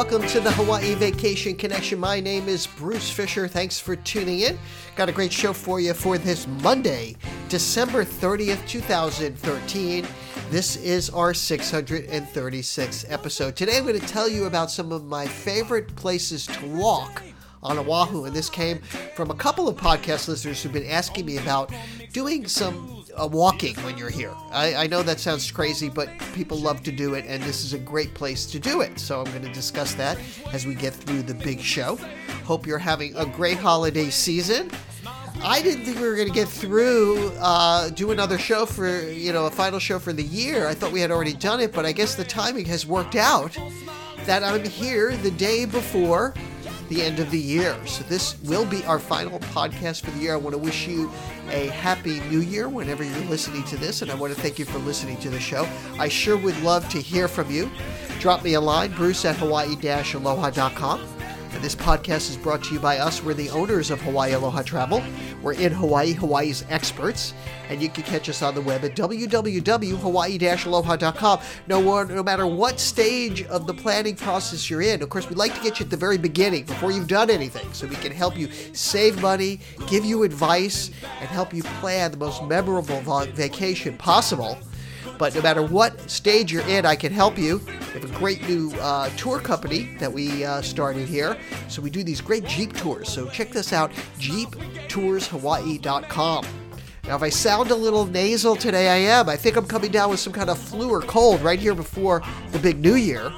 welcome to the Hawaii Vacation Connection. My name is Bruce Fisher. Thanks for tuning in. Got a great show for you for this Monday, December 30th, 2013. This is our 636th episode. Today I'm going to tell you about some of my favorite places to walk on Oahu, and this came from a couple of podcast listeners who've been asking me about doing some uh, walking when you're here. I, I know that sounds crazy, but people love to do it, and this is a great place to do it. So I'm going to discuss that as we get through the big show. Hope you're having a great holiday season. I didn't think we were going to get through uh, do another show for you know a final show for the year. I thought we had already done it, but I guess the timing has worked out that I'm here the day before the end of the year. So this will be our final podcast for the year. I want to wish you a happy new year whenever you're listening to this, and I want to thank you for listening to the show. I sure would love to hear from you. Drop me a line, bruce at hawaii-aloha.com. And this podcast is brought to you by us. We're the owners of Hawaii Aloha Travel. We're in Hawaii, Hawaii's experts. And you can catch us on the web at www.hawaii-aloha.com. No, no matter what stage of the planning process you're in. Of course, we'd like to get you at the very beginning before you've done anything so we can help you save money, give you advice, and help you plan the most memorable vacation possible. But no matter what stage you're in, I can help you. We have a great new uh, tour company that we uh, started here. So we do these great Jeep tours. So check this out jeeptourshawaii.com. Now, if I sound a little nasal today, I am. I think I'm coming down with some kind of flu or cold right here before the big new year.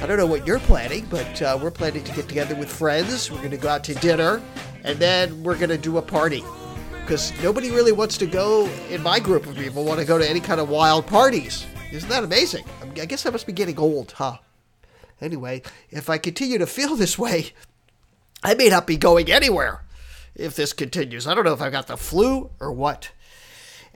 I don't know what you're planning, but uh, we're planning to get together with friends. We're going to go out to dinner, and then we're going to do a party because nobody really wants to go in my group of people want to go to any kind of wild parties. Isn't that amazing? I guess I must be getting old, huh? Anyway, if I continue to feel this way, I may not be going anywhere if this continues. I don't know if I've got the flu or what.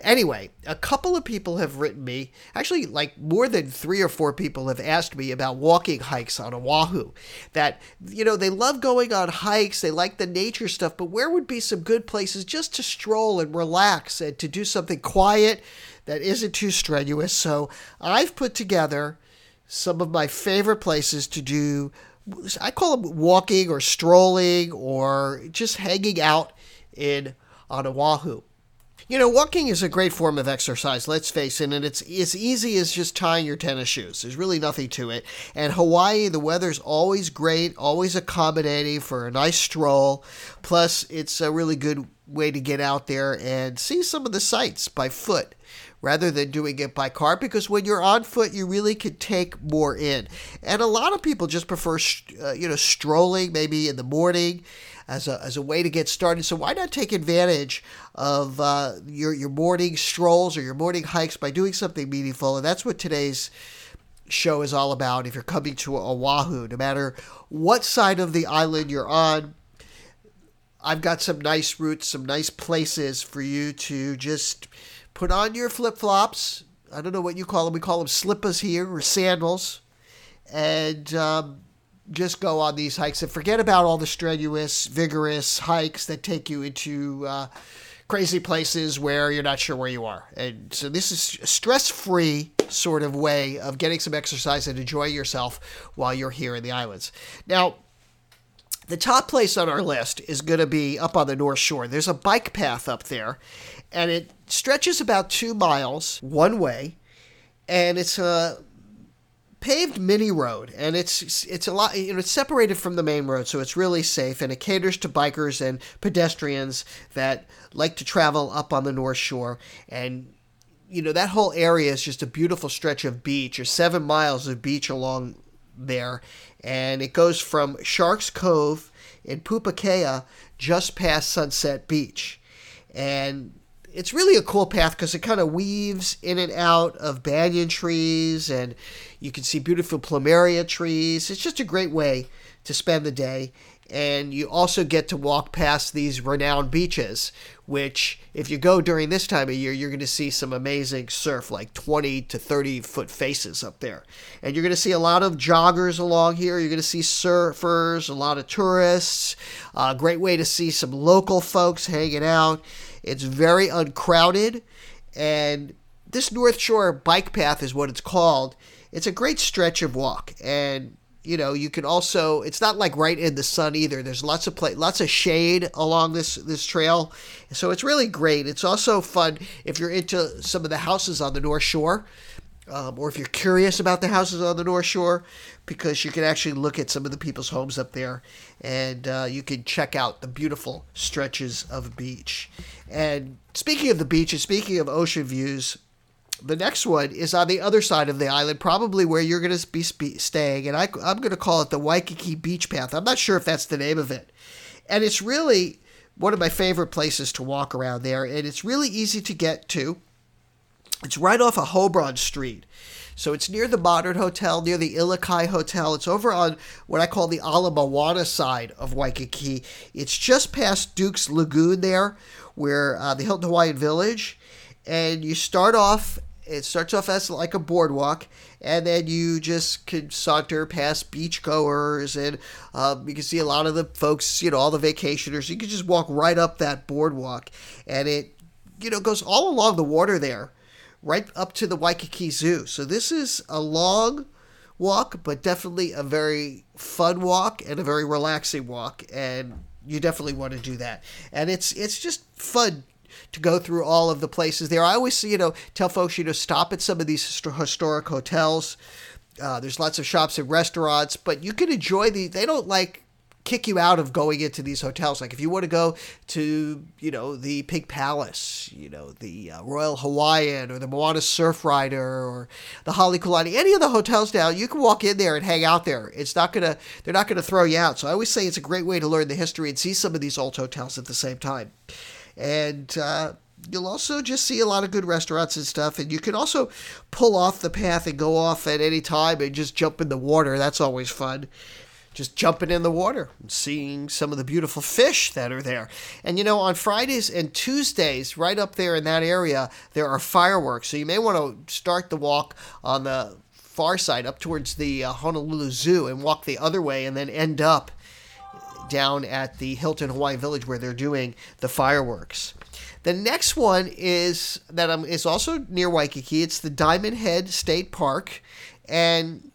Anyway, a couple of people have written me, actually, like more than three or four people have asked me about walking hikes on Oahu. That, you know, they love going on hikes, they like the nature stuff, but where would be some good places just to stroll and relax and to do something quiet that isn't too strenuous? So I've put together some of my favorite places to do. I call them walking or strolling or just hanging out in on Oahu. You know, walking is a great form of exercise, let's face it, and it's as easy as just tying your tennis shoes. There's really nothing to it. And Hawaii, the weather's always great, always accommodating for a nice stroll. Plus, it's a really good way to get out there and see some of the sights by foot rather than doing it by car because when you're on foot you really can take more in and a lot of people just prefer uh, you know strolling maybe in the morning as a, as a way to get started. So why not take advantage of uh, your your morning strolls or your morning hikes by doing something meaningful? And that's what today's show is all about. If you're coming to Oahu, no matter what side of the island you're on, I've got some nice routes, some nice places for you to just put on your flip flops. I don't know what you call them. We call them slippers here or sandals. And um, just go on these hikes and forget about all the strenuous, vigorous hikes that take you into uh, crazy places where you're not sure where you are. And so this is a stress-free sort of way of getting some exercise and enjoying yourself while you're here in the islands. Now, the top place on our list is going to be up on the North Shore. There's a bike path up there, and it stretches about two miles one way, and it's a paved mini road and it's it's a lot you know it's separated from the main road so it's really safe and it caters to bikers and pedestrians that like to travel up on the north shore and you know that whole area is just a beautiful stretch of beach or 7 miles of beach along there and it goes from Sharks Cove in Pupukea just past Sunset Beach and it's really a cool path because it kind of weaves in and out of banyan trees and you can see beautiful plumeria trees. It's just a great way to spend the day. And you also get to walk past these renowned beaches, which, if you go during this time of year, you're going to see some amazing surf, like 20 to 30 foot faces up there. And you're going to see a lot of joggers along here. You're going to see surfers, a lot of tourists. A uh, great way to see some local folks hanging out. It's very uncrowded, and this North Shore bike path is what it's called. It's a great stretch of walk, and you know you can also it's not like right in the sun either. There's lots of play lots of shade along this this trail. So it's really great. It's also fun if you're into some of the houses on the north shore um, or if you're curious about the houses on the north shore because you can actually look at some of the people's homes up there and uh, you can check out the beautiful stretches of beach. And speaking of the beach and speaking of ocean views the next one is on the other side of the island, probably where you're going to be staying, and I, I'm going to call it the Waikiki Beach Path. I'm not sure if that's the name of it. And it's really one of my favorite places to walk around there, and it's really easy to get to. It's right off of Hobron Street. So it's near the Modern Hotel, near the Ilikai Hotel. It's over on what I call the Ala Moana side of Waikiki. It's just past Duke's Lagoon there, where uh, the Hilton Hawaiian Village. And you start off it starts off as like a boardwalk, and then you just can saunter past beachgoers, and um, you can see a lot of the folks, you know, all the vacationers. You can just walk right up that boardwalk, and it, you know, goes all along the water there, right up to the Waikiki Zoo. So this is a long walk, but definitely a very fun walk and a very relaxing walk, and you definitely want to do that. And it's it's just fun to go through all of the places there. I always, you know, tell folks, you know, stop at some of these historic hotels. Uh, there's lots of shops and restaurants, but you can enjoy the. They don't like kick you out of going into these hotels. Like if you want to go to, you know, the Pink Palace, you know, the uh, Royal Hawaiian or the Moana Surf Rider or the Holly Halekulani, any of the hotels now, you can walk in there and hang out there. It's not gonna, they're not gonna throw you out. So I always say it's a great way to learn the history and see some of these old hotels at the same time and uh, you'll also just see a lot of good restaurants and stuff. And you can also pull off the path and go off at any time and just jump in the water. That's always fun. Just jumping in the water and seeing some of the beautiful fish that are there. And you know, on Fridays and Tuesdays, right up there in that area, there are fireworks. So you may want to start the walk on the far side up towards the uh, Honolulu Zoo and walk the other way and then end up down at the Hilton Hawaii Village where they're doing the fireworks. The next one is that um, is also near Waikiki. It's the Diamond Head State Park, and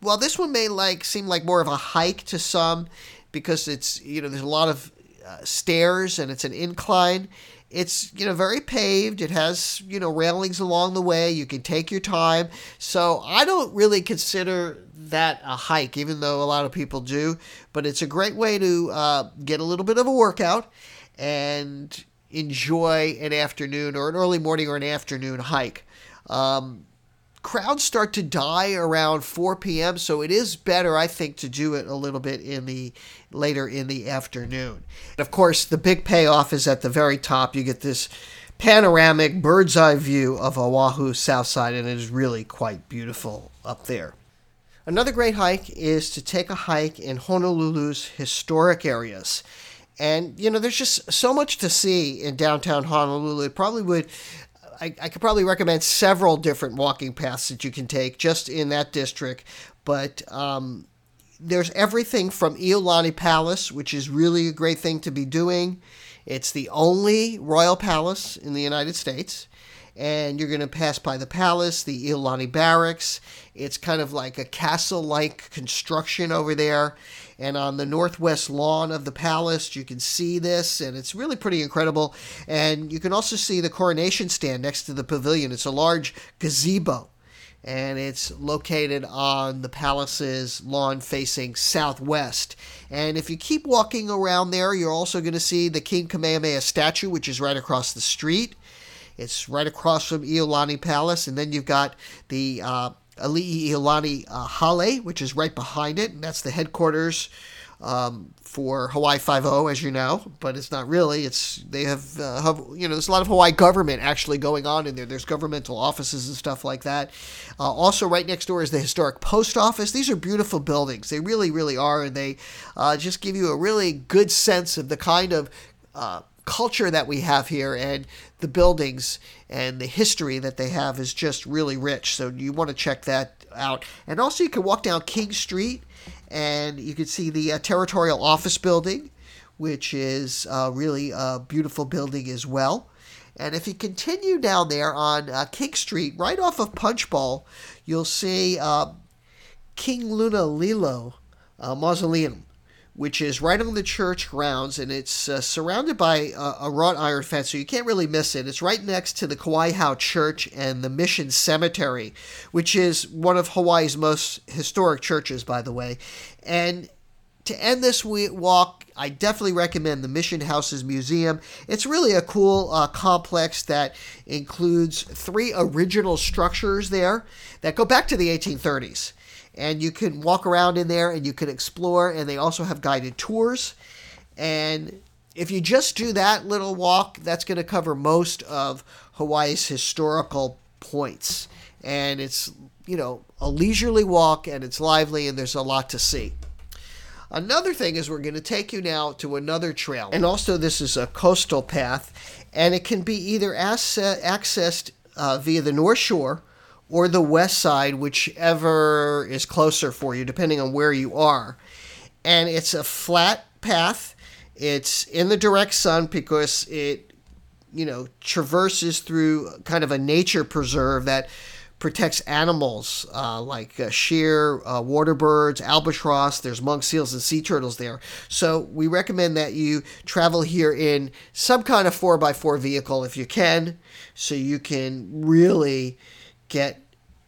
while this one may like seem like more of a hike to some because it's you know there's a lot of uh, stairs and it's an incline. It's you know very paved. It has you know railings along the way. You can take your time. So I don't really consider that a hike, even though a lot of people do. But it's a great way to uh, get a little bit of a workout and enjoy an afternoon or an early morning or an afternoon hike. Um, crowds start to die around 4 p.m., so it is better, I think, to do it a little bit in the later in the afternoon. And of course, the big payoff is at the very top. You get this panoramic bird's eye view of Oahu South Side, and it is really quite beautiful up there. Another great hike is to take a hike in Honolulu's historic areas. And, you know, there's just so much to see in downtown Honolulu. It probably would, I, I could probably recommend several different walking paths that you can take just in that district. But um, there's everything from Iolani Palace, which is really a great thing to be doing. It's the only royal palace in the United States and you're going to pass by the palace, the Iolani Barracks. It's kind of like a castle like construction over there. And on the northwest lawn of the palace, you can see this, and it's really pretty incredible. And you can also see the coronation stand next to the pavilion. It's a large gazebo and it's located on the palace's lawn facing southwest. And if you keep walking around there, you're also going to see the King Kamehameha statue, which is right across the street. It's right across from Iolani Palace, and then you've got the uh, Ali'iolani uh, Hale, which is right behind it, and that's the headquarters um, for Hawaii Five O, as you know, but it's not really. It's they have, uh, have, you know there's a lot of Hawaii government actually going on in there. There's governmental offices and stuff like that. Uh, also, right next door is the historic post office. These are beautiful buildings. They really, really are, and they uh, just give you a really good sense of the kind of uh, culture that we have here and the buildings and the history that they have is just really rich. So you want to check that out. And also, you can walk down King Street and you can see the uh, Territorial Office Building, which is uh, really a beautiful building as well. And if you continue down there on uh, King Street, right off of Punch Bowl, you'll see uh, King Lunalilo uh, Mausoleum, which is right on the church grounds, and it's uh, surrounded by a, a, wrought iron fence, so you can't really miss it. It's right next to the Kawaiahao Church and the Mission Cemetery, which is one of Hawaii's most historic churches, by the way. And to end this walk, I definitely recommend the Mission Houses Museum. It's really a cool uh, complex that includes three original structures there that go back to the 1830s. And you can walk around in there and you can explore, and they also have guided tours. And if you just do that little walk, that's going to cover most of Hawaii's historical points. And it's, you know, a leisurely walk and it's lively and there's a lot to see. Another thing is we're going to take you now to another trail. And also, this is a coastal path, and it can be either accessed uh, via the North Shore or the west side, whichever is closer for you, depending on where you are. And it's a flat path. It's in the direct sun because it, you know, traverses through kind of a nature preserve that protects animals uh, like uh, sheer, uh, water birds, albatross. There's monk seals and sea turtles there. So we recommend that you travel here in some kind of 4x4 vehicle if you can, so you can really get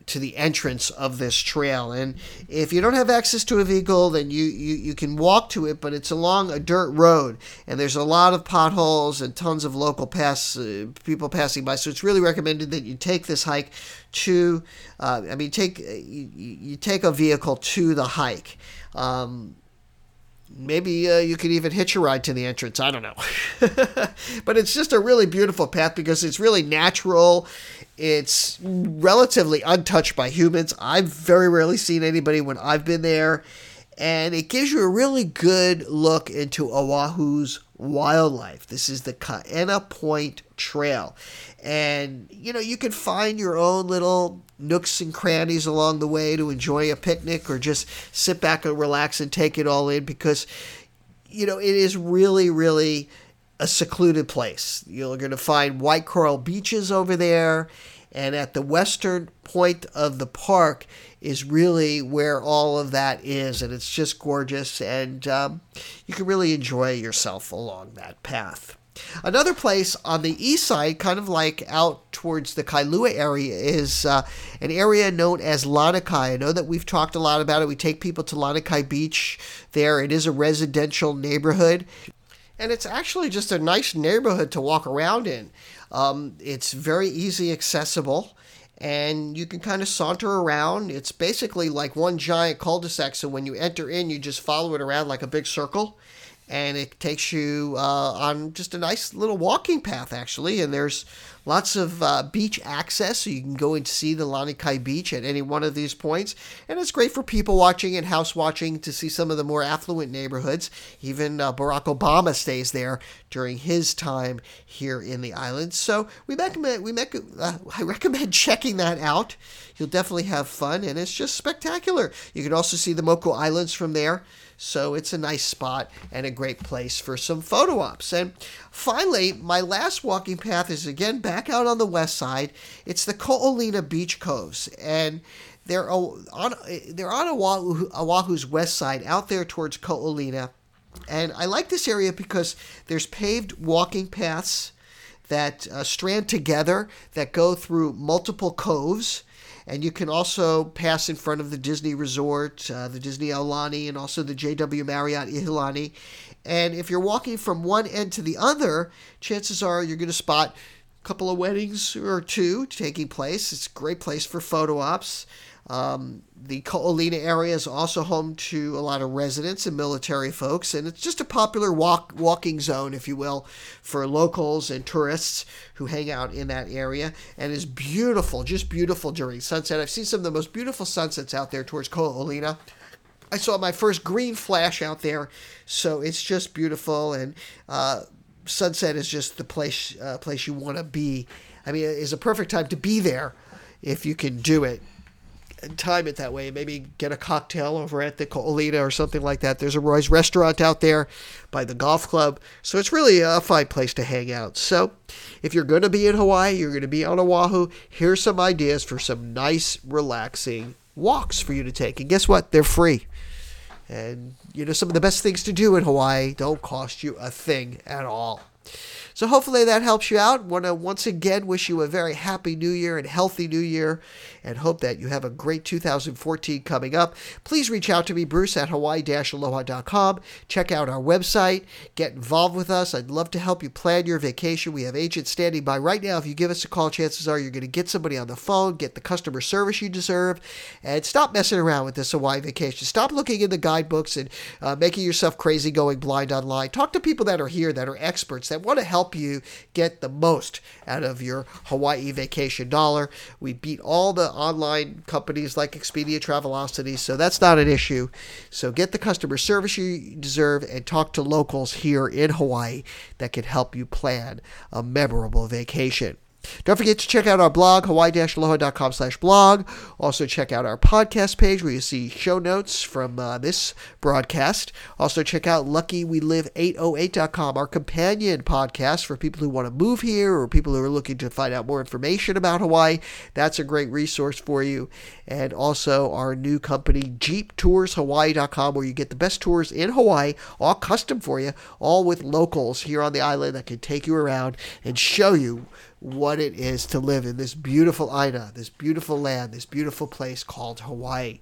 to the entrance of this trail. And if you don't have access to a vehicle, then you, you, you can walk to it, but it's along a dirt road. And there's a lot of potholes and tons of local pass, uh, people passing by. So it's really recommended that you take this hike to, uh, I mean, take you, you, take a vehicle to the hike. Um, maybe uh, you could even hitch a ride to the entrance. I don't know. but it's just a really beautiful path because it's really natural. It's relatively untouched by humans. I've very rarely seen anybody when I've been there. And it gives you a really good look into Oahu's wildlife. This is the Kaena Point Trail. And, you know, you can find your own little nooks and crannies along the way to enjoy a picnic or just sit back and relax and take it all in because, you know, it is really, really a secluded place. You're going to find white coral beaches over there. And at the western point of the park is really where all of that is. And it's just gorgeous. And um, you can really enjoy yourself along that path. Another place on the east side, kind of like out towards the Kailua area, is uh, an area known as Lanikai. I know that we've talked a lot about it. We take people to Lanikai Beach there. It is a residential neighborhood. And it's actually just a nice neighborhood to walk around in. Um, it's very easy accessible and you can kind of saunter around. It's basically like one giant cul-de-sac. So when you enter in, you just follow it around like a big circle, and it takes you uh, on just a nice little walking path actually. And there's lots of uh, beach access so you can go and see the lanikai beach at any one of these points. And it's great for people watching and house watching to see some of the more affluent neighborhoods. Even uh, barack obama stays there during his time here in the islands so we recommend we make, uh, i recommend checking that out. You'll definitely have fun and it's just spectacular. You can also see the moko islands from there. So it's a nice spot and a great place for some photo ops. And finally, my last walking path is again back out on the west side. It's the Ko'olina Beach Coves. And they're on they're on Oahu, Oahu's west side, out there towards Ko'olina. And I like this area because there's paved walking paths that uh, strand together that go through multiple coves and you can also pass in front of the Disney Resort, uh, the Disney Aulani, and also the JW Marriott Ihilani. And if you're walking from one end to the other, chances are you're going to spot a couple of weddings or two taking place. It's a great place for photo ops. Um, the Ko'olina area is also home to a lot of residents and military folks, and it's just a popular walk walking zone, if you will, for locals and tourists who hang out in that area. And is beautiful, just beautiful during sunset. I've seen some of the most beautiful sunsets out there towards Ko'olina. I saw my first green flash out there, so it's just beautiful. And uh, sunset is just the place uh, place you want to be. I mean, it's a perfect time to be there if you can do it time it that way. Maybe get a cocktail over at the Ko'olina or something like that. There's a Roy's restaurant out there by the golf club. So it's really a fine place to hang out. So if you're going to be in Hawaii, you're going to be on Oahu, here's some ideas for some nice, relaxing walks for you to take. And guess what? They're free. And, you know, some of the best things to do in Hawaii don't cost you a thing at all. So hopefully that helps you out. Want to once again wish you a very happy new year and healthy new year and hope that you have a great 2014 coming up. Please reach out to me, Bruce at hawaii-aloha.com. Check out our website. Get involved with us. I'd love to help you plan your vacation. We have agents standing by right now. If you give us a call, chances are you're going to get somebody on the phone, get the customer service you deserve, and stop messing around with this Hawaii vacation. Stop looking in the guidebooks and uh, making yourself crazy going blind online. Talk to people that are here that are experts that want to help you get the most out of your Hawaii vacation dollar. We beat all the online companies like Expedia, Travelocity, so that's not an issue. So get the customer service you deserve and talk to locals here in Hawaii that can help you plan a memorable vacation. Don't forget to check out our blog, hawaii-aloha.com slash blog. Also check out our podcast page where you see show notes from uh, this broadcast. Also check out luckywelive808.com, our companion podcast for people who want to move here or people who are looking to find out more information about Hawaii. That's a great resource for you. And also our new company, jeeptourshawaii.com, where you get the best tours in Hawaii, all custom for you, all with locals here on the island that can take you around and show you what it is to live in this beautiful Aina, this beautiful land, this beautiful place called Hawaii.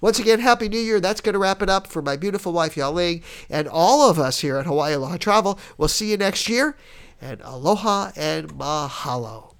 Once again, Happy New Year. That's going to wrap it up for my beautiful wife, Yaling, and all of us here at Hawaii Aloha Travel. We'll see you next year, and aloha and mahalo.